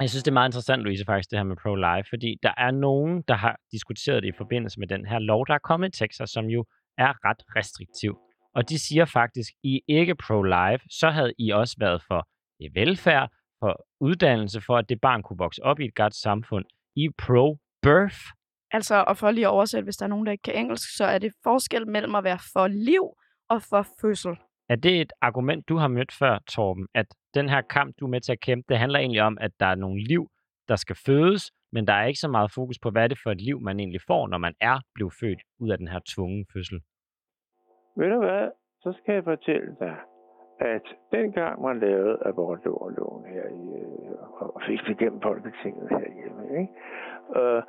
jeg synes, det er meget interessant, Louise, faktisk, det her med pro-life, fordi der er nogen, der har diskuteret det i forbindelse med den her lov, der er kommet i Texas, som jo er ret restriktiv. Og de siger faktisk, I ikke pro-life, så havde I også været for velfærd, for uddannelse, for at det barn kunne vokse op i et godt samfund. I pro-birth. Altså, og for lige at oversætte, hvis der er nogen, der ikke kan engelsk, så er det forskel mellem at være for liv og for fødsel. Er det et argument, du har mødt før, Torben, at den her kamp, du er med til at kæmpe, det handler egentlig om, at der er nogle liv, der skal fødes, men der er ikke så meget fokus på, hvad er det for et liv, man egentlig får, når man er blevet født ud af den her tvungen fødsel. Ved du hvad? Så skal jeg fortælle dig, at dengang man lavede abortloven her i, øh, og fik det gennem Folketinget herhjemme, ikke? Øh,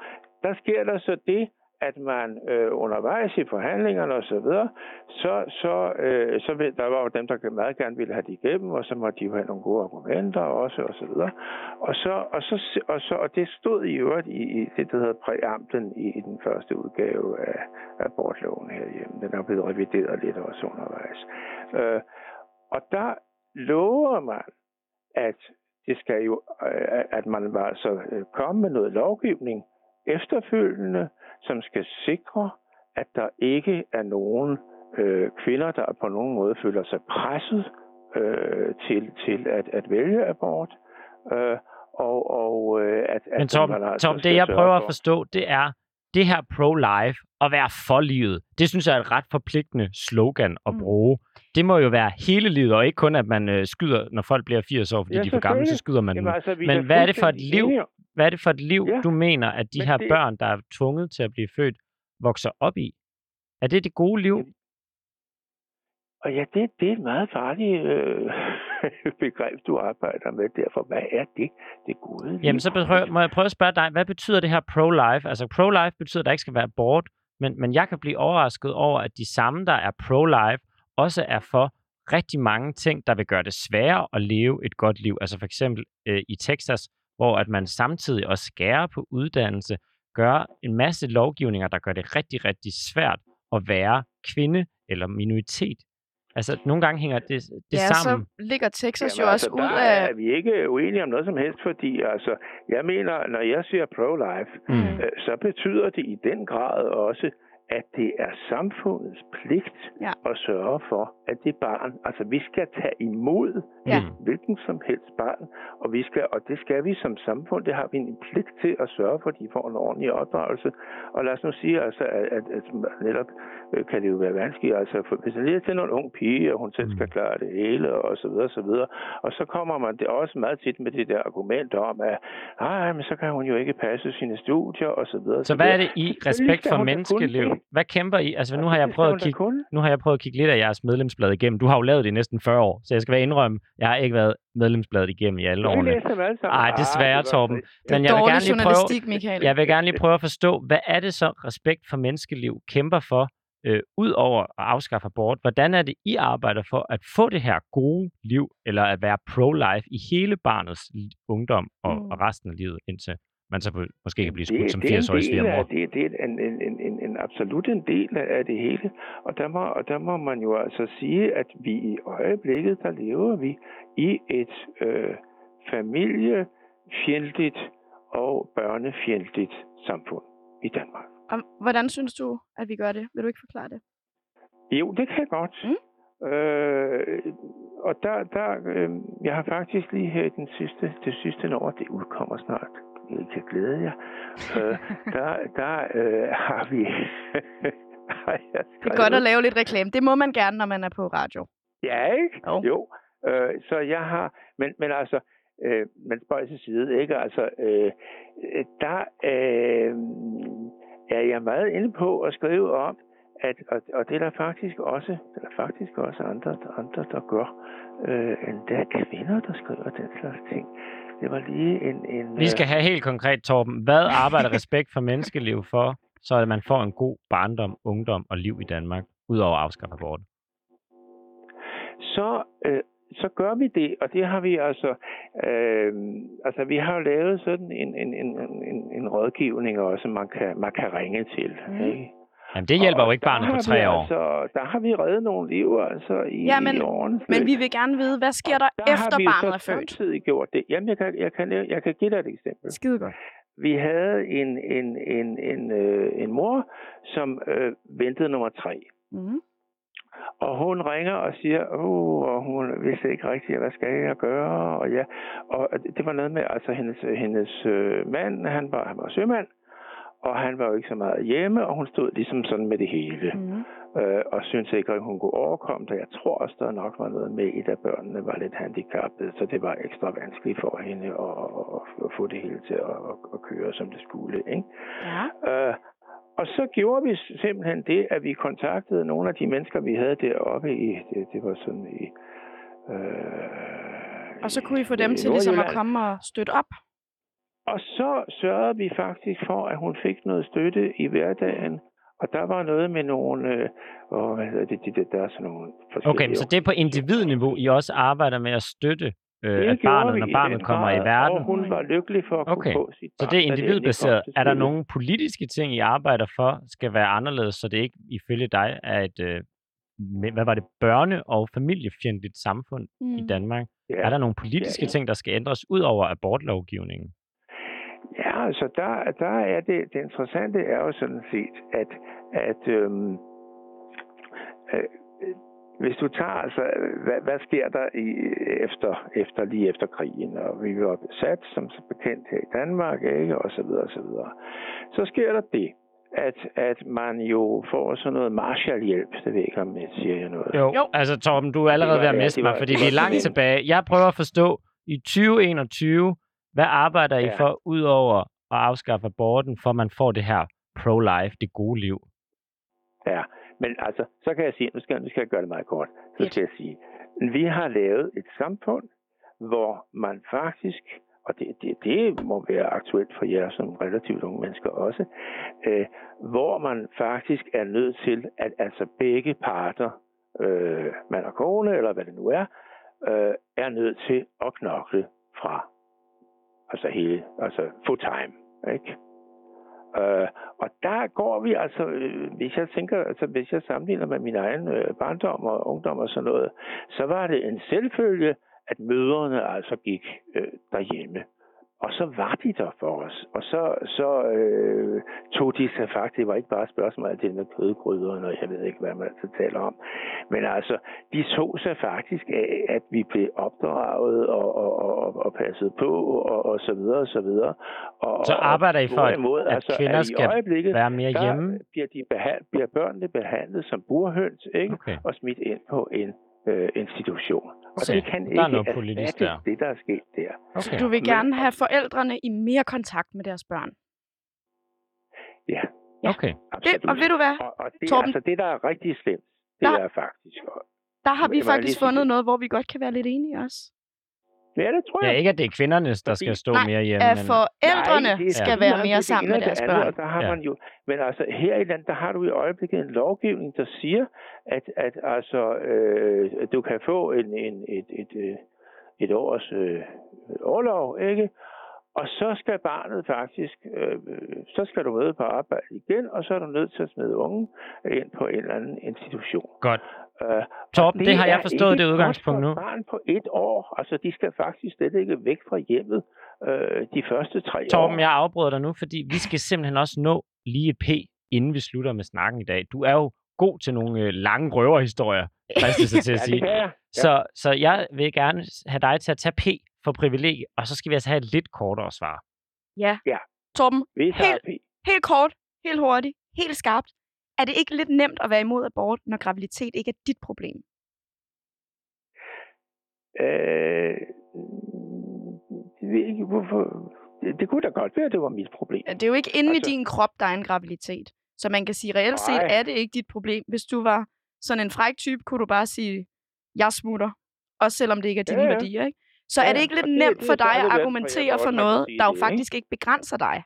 der sker der så det, at man øh, undervejs i forhandlingerne og så videre, så, så, øh, så vil, der var jo dem, der meget gerne ville have det igennem, og så måtte de jo have nogle gode argumenter også og så videre. Og, så, og, så, og, så, og det stod i øvrigt i, i det, der hedder præamblen i, i den første udgave af, af abortloven herhjemme. Den er blevet revideret lidt også undervejs. Øh, og der lover man, at det skal jo, øh, at man var altså øh, komme med noget lovgivning efterfølgende, som skal sikre, at der ikke er nogen øh, kvinder, der på nogen måde føler sig presset øh, til, til at, at vælge abort. Øh, og, og øh, at, Men at Tom, man altså Tom det jeg prøver at for- forstå, det er, det her pro-life, at være for livet, det synes jeg er et ret forpligtende slogan at Mm. bruge. Det må jo være hele livet, og ikke kun, at man øh, skyder, når folk bliver 80 år, fordi Ja, de er for gamle, så skyder man Jamen, altså, Men hvad er det for et liv, Hvad er det for et liv, Ja, du mener, at de her det- børn, der er tvunget til at blive født, vokser op i? Er det det gode liv? Og ja, det, det er et meget farligt øh, *laughs* begreb, du arbejder med. Derfor, hvad er det? Det gode liv? Jamen, så prøv, må jeg prøve at spørge dig, hvad betyder det her pro-life? Altså, pro-life betyder, at der ikke skal være abort, men, men jeg kan blive overrasket over, at de samme, der er pro-life, også er for rigtig mange ting, der vil gøre det sværere at leve et godt liv. Altså for eksempel øh, i Texas, hvor at man samtidig også skærer på uddannelse, gør en masse lovgivninger, der gør det rigtig, rigtig svært at være kvinde eller minoritet. Altså, nogle gange hænger det, det ja, sammen. så ligger Texas Jamen, jo altså, også ud der af... er vi ikke uenige om noget som helst, fordi altså, jeg mener, når jeg siger pro-life, Mm. øh, så betyder det i den grad også, at det er samfundets pligt Ja. at sørge for, at det barn, altså vi skal tage imod Ja. Hvilken som helst barn, og, vi skal, og det skal vi som samfund, det har vi en pligt til at sørge for, at de får en ordentlig opdragelse. Og lad os nu sige, altså, at, at, at netop øh, kan det jo være vanskeligt, altså for, hvis jeg lige til en ung pige, og hun selv skal Mm. klare det hele, og så videre, og så videre. Og så kommer man det også meget tit med det der argument om, at nej, men så kan hun jo ikke passe sine studier, og så videre. Så hvad er det i respekt for menneskeliv? Hvad kæmper I? Altså, nu har jeg prøvet at kigge nu har jeg prøvet at kigge lidt af jeres medlemsblad igennem. Du har jo lavet det i næsten 40 år, så jeg skal være indrømme, jeg har ikke været medlemsbladet igennem i alle Jeg årene. læser dem alle sammen. Ej, desværre, det var Torben. trist. Det er Men jeg vil gerne lige prøve, Michael. jeg vil gerne lige prøve at forstå, hvad er det så respekt for menneskeliv kæmper for, øh, ud over at afskaffe abort? Hvordan er det, I arbejder for at få det her gode liv, eller at være pro-life i hele barnets ungdom og, Mm. og resten af livet, indtil man så måske kan blive skudt som det er en 80-årig del af, svigermor? det, det er en, en, en, en, en absolut en del af det hele. Og der, må, og der må man jo altså sige, at vi i øjeblikket, der lever vi i et øh, familiefjendtligt og børnefjendtligt samfund i Danmark. Og hvordan synes du, at vi gør det? Vil du ikke forklare det? Jo, det kan jeg godt. Mm. Øh, og der, der øh, jeg har faktisk lige her i den sidste, det sidste nummer, det udkommer snart, Kan glæde jer, øh, *laughs* der, der øh, har vi... *laughs* Det er godt at lave lidt reklame. Det må man gerne, når man er på radio. Ja, ikke? Jo. Jo. Øh, så jeg har... Men, men altså, øh, men spøj til side, ikke? Altså, øh, der øh, er jeg meget inde på at skrive om, at, og, og det er der faktisk også, det er der faktisk også andre, andre der gør, øh, end der er kvinder, der skriver den slags ting. Det var lige en... en Vi skal have helt konkret, Torben. Hvad arbejder respekt for menneskeliv for, så at man får en god barndom, ungdom og liv i Danmark, udover at afskaffe abort? så, øh, så gør vi det, og det har vi altså, øh, altså vi har jo lavet sådan en, en, en, en, en rådgivning også, man kan, man kan ringe til. Mm. Ikke? Jamen, det hjælper Og jo ikke der barnet på har tre vi år. Altså, der har vi reddet nogle liv altså i, Ja, men- i årene. Men vi vil gerne vide, hvad sker der, der efter har vi barnet er så født? samtidig gjort det. Jamen, jeg kan, jeg kan, jeg kan give dig et eksempel. Skide godt. Vi havde en, en, en, en, øh, en mor, som øh, ventede nummer tre. Mm. Og hun ringer og siger, åh, og hun vidste ikke rigtigt, hvad skal jeg gøre? Og, ja, og det var noget med, altså hendes, hendes øh, mand, han var, han var sømand, og han var jo ikke så meget hjemme, og hun stod ligesom sådan med det hele. Mm. Øh, og syntes ikke, at hun kunne overkomme det. Jeg tror også, der nok var noget med, i, at børnene var lidt handicappede, så det var ekstra vanskeligt for hende at, at, at få det hele til at, at, køre, som det skulle. Ikke? Ja. Øh, og så gjorde vi simpelthen det, at vi kontaktede nogle af de mennesker, vi havde deroppe i, det, det var sådan i... Øh, Og så kunne I få dem i til ligesom at komme og støtte op? Og så sørgede vi faktisk for, at hun fik noget støtte i hverdagen. Og der var noget med nogle, øh, åh, hvad hedder det, de, de, der er sådan nogle forskellige... Okay, så det er på individniveau, I også arbejder med at støtte øh, Det at barnet, vi når i barnet kommer i verden. Og hun var lykkelig for at Okay, kunne få sit Så barn, det er individbaseret. Er der nogle politiske ting, I arbejder for, skal være anderledes, så det ikke ifølge dig er et, øh, hvad var det, børne- og familiefjendtligt samfund mm. i. Danmark? Ja. Er der nogle politiske Ja, ja. ting, der skal ændres ud over abortlovgivningen? Ja, altså der, der er det, det interessante er jo sådan set, at, at øhm, øh, hvis du tager, altså, hvad, hvad sker der i, efter, efter, lige efter krigen, og vi var besat, som så bekendt her i Danmark, ikke, og så videre, og så videre. Så sker der det, at, at man jo får sådan noget Marshallhjælp, det ved jeg ikke, om jeg siger jeg noget. Jo, Jo. altså Torben, du er allerede ved at miste mig, fordi det vi er langt tilbage. Jeg prøver at forstå, i 2021, hvad arbejder I Ja. for, udover at afskaffe aborten, for man får det her pro-life, det gode liv? Ja, men altså, så kan jeg sige, nu skal, nu skal jeg gøre det meget kort, så skal jeg sige, vi har lavet et samfund, hvor man faktisk, og det, det, det må være aktuelt for jer som relativt unge mennesker også, øh, hvor man faktisk er nødt til, at altså begge parter, øh, mand og kone, eller hvad det nu er, øh, er nødt til at knokle fra altså hele, altså full time, ikke? Øh, og der går vi altså, øh, hvis jeg tænker, altså hvis jeg sammenligner med min egen øh, barndom og ungdom og sådan noget, så var det en selvfølge, at mødrene altså gik øh, derhjemme. Og så var de der for os. Og så, så øh, tog de sig faktisk, det var ikke bare et spørgsmål af det med kødgryderne, og jeg ved ikke, hvad man altid taler om. Men altså, de tog sig faktisk af, at vi blev opdraget og, og, og, og, passet på, og, og så videre, og så videre. Og, Så arbejder I for, at, hvorimod, at altså, kvinder i skal øjeblikket, være mere hjemme? bliver, de behand, bliver børnene behandlet som burhøns, ikke? Okay. og smidt ind på en øh, institution. Og Okay, det kan der ikke er noget politisk der. det, der er sket der. Okay. Du vil gerne have forældrene i mere kontakt med deres børn. Ja, Ja. Okay. Det, og ved du hvad? og, og det, Torben? altså, det, der er rigtig slemt, det Der- er faktisk... og- Der har vi faktisk sige fundet det? noget, hvor vi godt kan være lidt enige også. Ja, det tror Ja, jeg. ikke at det er kvinderne, der skal stå Nej, mere hjemme. At forældrene Nej, det skal lige være mere sammen med deres børn. Og der har Ja. man jo, men altså her i landet, der har du i øjeblikket en lovgivning, der siger, at, at altså, øh, du kan få en, en, et, et, øh, et års øh, overlov, ikke? Og så skal barnet faktisk, øh, så skal du møde på arbejde igen, og så er du nødt til at smide unge ind på en eller anden institution. Godt. Øh, Torben, det har jeg forstået, det udgangspunkt nu. barn på et år. Altså, de skal faktisk slet ikke væk fra hjemmet øh, de første tre år. Torben, jeg afbryder dig nu, fordi vi skal simpelthen også nå lige et P, inden vi slutter med snakken i dag. Du er jo god til nogle øh, lange røverhistorier, fristes jeg til at *laughs* ja, sige. det kan jeg. Så, så jeg vil gerne have dig til at tage P for privilegie, og så skal vi altså have et lidt kortere svar. Ja. Ja. Torben, Helt- P. helt kort, helt hurtigt, helt skarpt. Er det ikke lidt nemt at være imod abort, når graviditet ikke er dit problem? Øh, jeg ved ikke, hvorfor... Det, det kunne da godt være, at det var mit problem. Det er jo ikke inde Altså- i din krop, der er en graviditet. Så man kan sige, reelt set Nej. er det ikke dit problem. Hvis du var sådan en fræk type, kunne du bare sige, jeg smutter. Også selvom det ikke er dine Ja, ja. værdier, ikke? Så Ja, er det ikke lidt det- nemt det for dig særligt at for argumentere for kan noget, der jo det, faktisk ikke begrænser dig?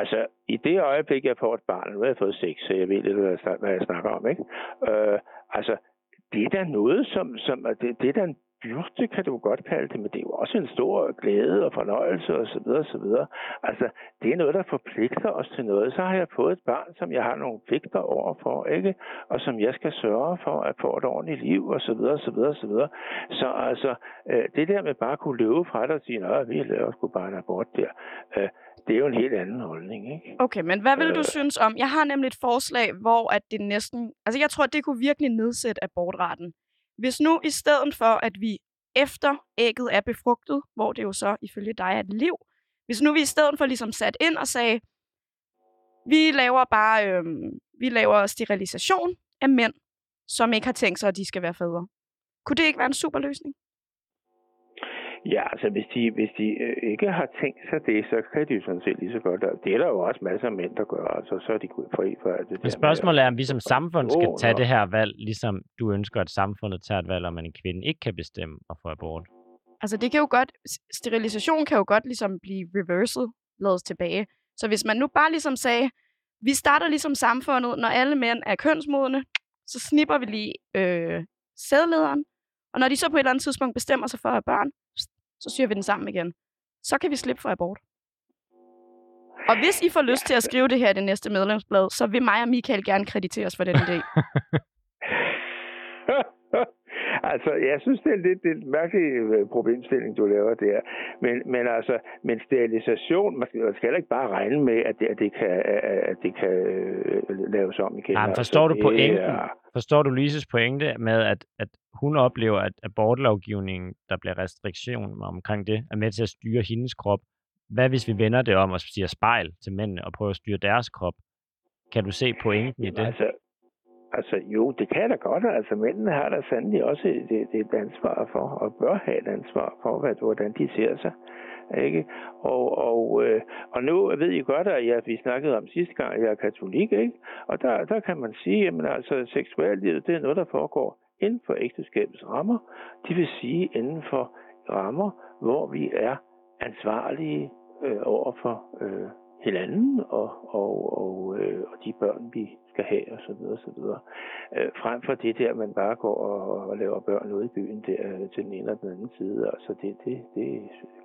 Altså, i det øjeblik, jeg får et barn, nu har jeg fået seks, så jeg ved lidt, hvad jeg, snakker om, ikke? Øh, altså, det er da noget, som, som det, det er da en byrde, kan du godt kalde det, men det er jo også en stor glæde og fornøjelse og så videre, og så videre. Altså, det er noget, der forpligter os til noget. Så har jeg fået et barn, som jeg har nogle pligter overfor, ikke? Og som jeg skal sørge for at få et ordentligt liv, og så videre, og så videre, så videre. Så altså, øh, det der med bare at kunne løbe fra dig og sige, at vi laver sgu bare en abort der, øh, det er jo en helt anden holdning, ikke? Okay, men hvad vil du Øh. synes om? Jeg har nemlig et forslag, hvor at det næsten... Altså, jeg tror, det kunne virkelig nedsætte abortraten. Hvis nu i stedet for, at vi efter ægget er befrugtet, hvor det jo så ifølge dig er et liv, hvis nu vi i stedet for ligesom sat ind og sagde, vi laver bare øhm, vi laver sterilisation af mænd, som ikke har tænkt sig, at de skal være fædre. Kunne det ikke være en super løsning? Ja, altså hvis de, hvis de øh, ikke har tænkt sig det, så kan de jo sådan set lige så godt. Det er der jo også masser af mænd, der gør, altså så er de gået fri for alt det. Men spørgsmålet er, om vi som samfund skal tage det her valg, ligesom du ønsker, at samfundet tager et valg, om en kvinde ikke kan bestemme at få abort. Altså det kan jo godt, sterilisation kan jo godt ligesom blive reverset, lavet tilbage. Så hvis man nu bare ligesom sagde, vi starter ligesom samfundet, når alle mænd er kønsmodne, så snipper vi lige øh, sædlederen, og når de så på et eller andet tidspunkt bestemmer sig for at have børn, så syr vi den sammen igen. Så kan vi slippe for abort. Og hvis I får lyst til at skrive det her i det næste medlemsblad, så vil mig og Michael gerne krediteres for den idé. *laughs* altså, jeg synes, det er lidt det er en mærkelig øh, problemstilling, du laver der. Men, men altså, men sterilisation, man skal, man skal heller ikke bare regne med, at det, at det kan, at det kan øh, laves om igen. Nej, men Altså, forstår du det pointen? er- Forstår du Louises pointe med, at, at hun oplever, at abortlovgivningen, der bliver restriktion omkring det, er med til at styre hendes krop? Hvad hvis vi vender det om og siger spejl til mændene og prøver at styre deres krop? Kan du se pointen i Jamen, det? Altså, altså, jo, det kan da godt. Altså, mændene har da sandelig også et, et, ansvar for, og bør have et ansvar for, hvad, hvordan de ser sig. Ikke? Og, og, øh, og nu ved I godt, at jeg, vi snakkede om sidste gang, at jeg er katolik, ikke? Og der, der kan man sige, at altså, seksuallivet, det er noget, der foregår inden for ægteskabets rammer. Det vil sige inden for rammer, hvor vi er ansvarlige øh, over for øh, hinanden og, og, og, øh, og de børn, vi skal have osv. Så videre, så videre. Øh, frem for det der, man bare går og, og laver børn ude i byen der, øh, til den ene eller den anden side. Altså det, det, det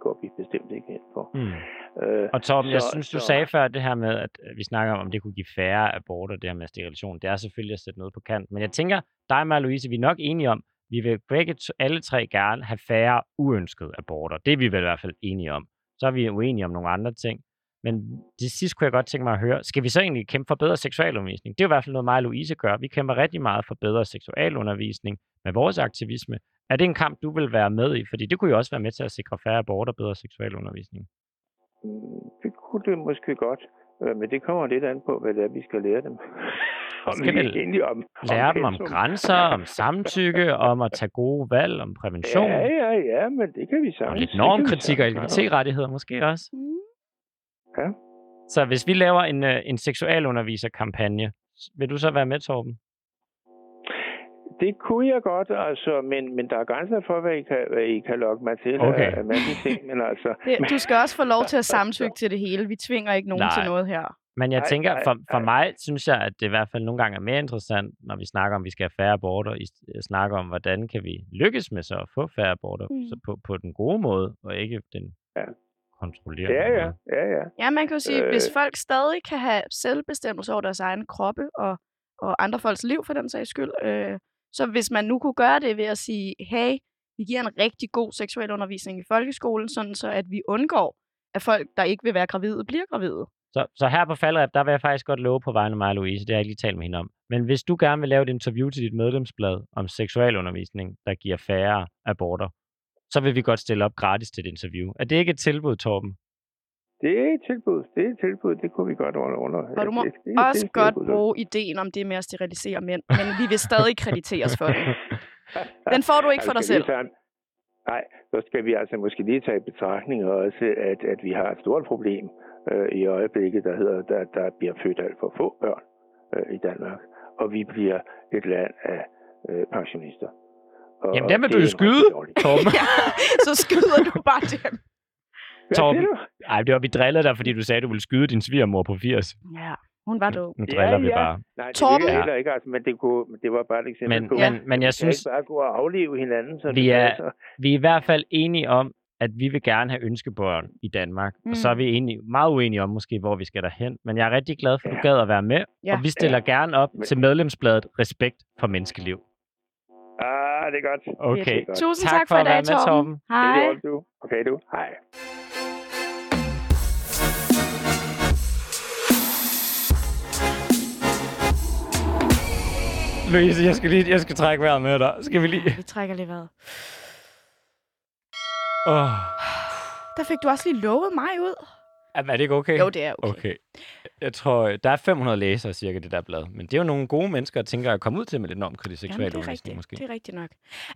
går vi bestemt ikke ind for. Mm. Øh, Og Torben, jeg så- synes, du så- sagde før det her med, at øh, vi snakker om, om det kunne give færre aborter, det her med sterilisation. Det er selvfølgelig at sætte noget på kant. Men jeg tænker, dig og mig, Louise, vi er nok enige om, vi vil begge alle tre gerne have færre uønskede aborter. Det er vi vel i hvert fald enige om. Så er vi uenige om nogle andre ting. Men det sidste kunne jeg godt tænke mig at høre, skal vi så egentlig kæmpe for bedre seksualundervisning? Det er i hvert fald noget, mig og Louise gør. Vi kæmper rigtig meget for bedre seksualundervisning med vores aktivisme. Er det en kamp, du vil være med i? Fordi det kunne jo også være med til at sikre færre aborter og bedre seksualundervisning. Det kunne det måske godt, øh, men det kommer lidt an på, hvad det er, vi skal lære dem. *laughs* om skal vi enige om, Lære dem om grænser, om samtykke, om at tage gode valg, om prævention. Ja, ja, ja, men det kan vi sagtens. Og lidt normkritik og. LGBT-rettigheder måske også. Mm. Ja. Så hvis vi laver en, øh, en seksualunderviserkampagne, vil du så være med, Torben? Det kunne jeg godt, altså, men, men der er grænser for, hvad I kan, hvad I kan lokke mig til Okay. af, af masse ting, men altså... *laughs* Det, du skal også få lov til at *laughs* samtykke til det hele. Vi tvinger ikke nogen Nej. til noget her. Men jeg Nej, tænker, nej, for, for nej. mig synes jeg, at det i hvert fald nogle gange er mere interessant, når vi snakker om, at vi skal have færre aborter, i st- snakker om, hvordan kan vi lykkes med så at få færre aborter Mm. så på, på den gode måde, og ikke den Ja. Kontrollerende Ja, ja, ja, ja. Ja, man kan jo sige, øh... hvis folk stadig kan have selvbestemmelse over deres egen kroppe og, og andre folks liv for den sags skyld, øh, så hvis man nu kunne gøre det ved at sige, hey, vi giver en rigtig god seksuel undervisning i folkeskolen, sådan så at vi undgår, at folk, der ikke vil være gravide, bliver gravide. Så, så her på Faldreb, der vil jeg faktisk godt love på vegne af mig og Louise, det har jeg ikke lige talt med hende om. Men hvis du gerne vil lave et interview til dit medlemsblad om seksualundervisning, der giver færre aborter, så vil vi godt stille op gratis til et interview. Er det ikke et tilbud, Torben? Det er et tilbud. Det er et tilbud. Det kunne vi godt under. under. Og du må det, det, det, også det et godt tilbud. bruge ideen om det med at sterilisere mænd, men vi vil stadig krediteres for den. *laughs* Den får du ikke for dig Altså, skal selv. Nej, så skal vi altså måske lige tage i betragtning også, at, at vi har et stort problem øh, i øjeblikket, der hedder, der, der bliver født alt for få børn øh, i Danmark. Og vi bliver et land af øh, pensionister. Og, Jamen, dem vil det du jo skyde, Torben. *laughs* ja, så skyder du bare dem. Torben. Ej, det var, vi drillede dig, fordi du sagde, at du ville skyde din svigermor på 80. Ja, hun var dum. Nu driller vi ja. bare. Nej, det Torben. heller ikke, altså, men det, kunne, det var bare et eksempel Men, på, men, men jeg vi synes, ikke bare gå og aflive hinanden. Så Vi det er- passer. vi er i hvert fald enige om, at vi vil gerne have ønskebørn i Danmark. Mm. Og så er Mm. vi enige, meget uenige om måske, hvor vi skal derhen. Men jeg er rigtig glad for, at du Ja. gad at være med. Ja. Og vi stiller gerne op Men- til medlemsbladet Respekt for Menneskeliv. Det er godt. Okay. Det er godt. Tusind Tak tak, for for i at være med, Torben. Torben. Det er Hej. det, du. Okay, du. Hej. Louise, jeg skal, lige, jeg skal trække vejret med dig. Skal vi lige... Vi trækker lige vejret. Oh. Der fik du også lige lovet mig ud. Er det ikke okay? Jo, det er okay. Okay. Jeg tror, der er 500 læsere cirka det der blad. Men det er jo nogle gode mennesker, der tænker at komme ud til med lidt normkritisk Jamen, det er seksualundervisning rigtigt. måske. Det er rigtigt nok.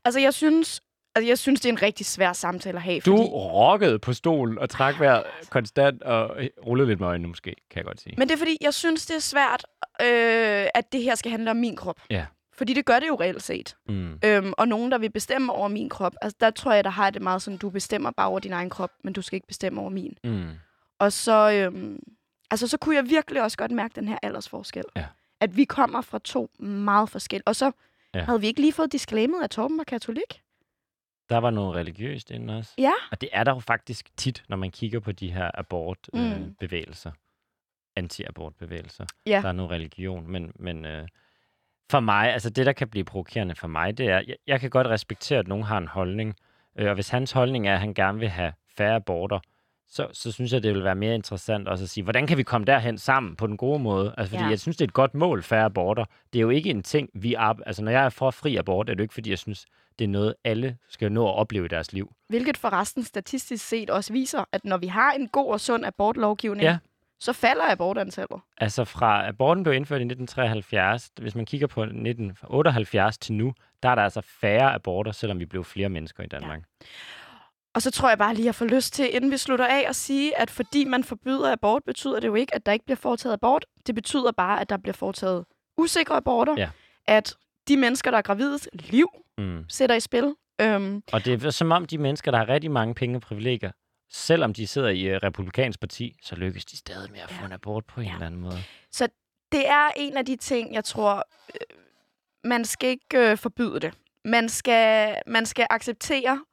Altså, jeg synes, altså, jeg synes, det er en rigtig svær samtale at have. Du fordi... rokkede på stolen og trak vejret konstant og rullede lidt med øjnene måske, kan jeg godt sige. Men det er fordi, jeg synes, det er svært, øh, at det her skal handle om min krop. Ja. Fordi det gør det jo reelt set. Mm. Øhm, og nogen, der vil bestemme over min krop. Altså, der tror jeg, der har det meget sådan, du bestemmer bare over din egen krop, men du skal ikke bestemme over min. Mm. Og så, øhm, altså, så kunne jeg virkelig også godt mærke den her aldersforskel. Ja. At vi kommer fra to meget forskellige. Og så Ja. havde vi ikke lige fået disclaimet, at Torben var katolik. Der var noget religiøst inden også. Ja. Og det er der jo faktisk tit, når man kigger på de her abortbevægelser. Øh, Mm. bevægelser. Anti-abortbevægelser. Ja. Der er noget religion, men, men øh, for mig, altså det, der kan blive provokerende for mig, det er, jeg, jeg kan godt respektere, at nogen har en holdning, øh, og hvis hans holdning er, at han gerne vil have færre aborter, så, så synes jeg, det vil være mere interessant også at sige, hvordan kan vi komme derhen sammen på den gode måde? Altså, fordi Ja. jeg synes, det er et godt mål, færre aborter. Det er jo ikke en ting, vi ar- Altså, når jeg er for fri abort, er det jo ikke, fordi jeg synes, det er noget, alle skal nå at opleve i deres liv. Hvilket forresten statistisk set også viser, at når vi har en god og sund abortlovgivning, Ja. så falder abortantallet. Altså fra aborten blev indført i 1973, hvis man kigger på 1978 til nu, der er der altså færre aborter, selvom vi blev flere mennesker i Danmark. Og så tror jeg bare lige, at jeg får lyst til, inden vi slutter af, at sige, at fordi man forbyder abort, betyder det jo ikke, at der ikke bliver foretaget abort. Det betyder bare, at der bliver foretaget usikre aborter. Ja. At de mennesker, der er gravides liv, Mm. sætter i spil. Øhm, Og det er som om de mennesker, der har rigtig mange penge og privilegier, selvom de sidder i uh, republikansk parti, så lykkes de stadig med at få Ja. en abort på en Ja. eller anden måde. det er en af de ting, jeg tror, øh, man skal ikke øh, forbyde det. Man skal, man skal acceptere,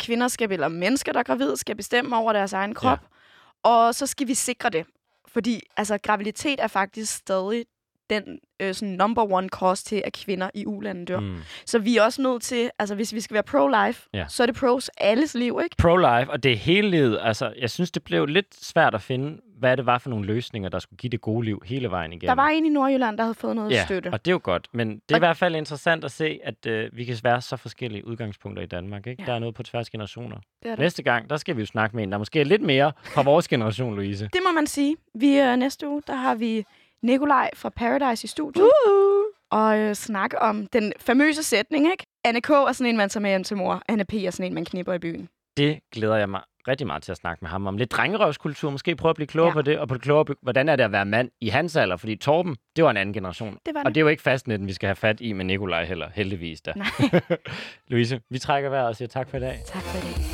kvinder skal, eller mennesker, der er gravide, skal bestemme over deres egen krop. Ja. Og så skal vi sikre det. Fordi altså, graviditet er faktisk stadig den øh, sådan number one cause til, at kvinder i ulande dør. Mm. Så vi er også nødt til, altså hvis vi skal være pro-life, Ja. så er det pros alles liv, ikke? Pro-life, og det er hele livet. Altså, jeg synes, det blev lidt svært at finde, hvad det var for nogle løsninger, der skulle give det gode liv hele vejen igennem. Der var en i Nordjylland, der havde fået noget ja, støtte. og det er jo godt. Men det er i Og- hvert fald interessant at se, at øh, vi kan være så forskellige udgangspunkter i Danmark. Ikke? Ja. Der er noget på tværs generationer. Det, det. Næste gang, der skal vi jo snakke med en, der måske er lidt mere fra vores generation, Louise. det må man sige. Vi øh, næste uge, der har vi Nikolaj fra Paradise i studiet. Uh! Og øh, snakke om den famøse sætning, ikke? Anne K. er sådan en, man tager med hjem til mor. Anne P. er sådan en, man knipper i byen. Det glæder jeg mig rigtig meget til at snakke med ham om. Lidt drengerøvskultur, måske prøve at blive klogere Ja. på det, og på det klogere, på, hvordan er det at være mand i hans alder, fordi Torben, det var en anden generation. Det var Og det. det er jo ikke fastnetten, vi skal have fat i med Nikolaj heller, heldigvis da. Nej. *laughs* Louise, vi trækker vejret og siger tak for i dag. Tak for det.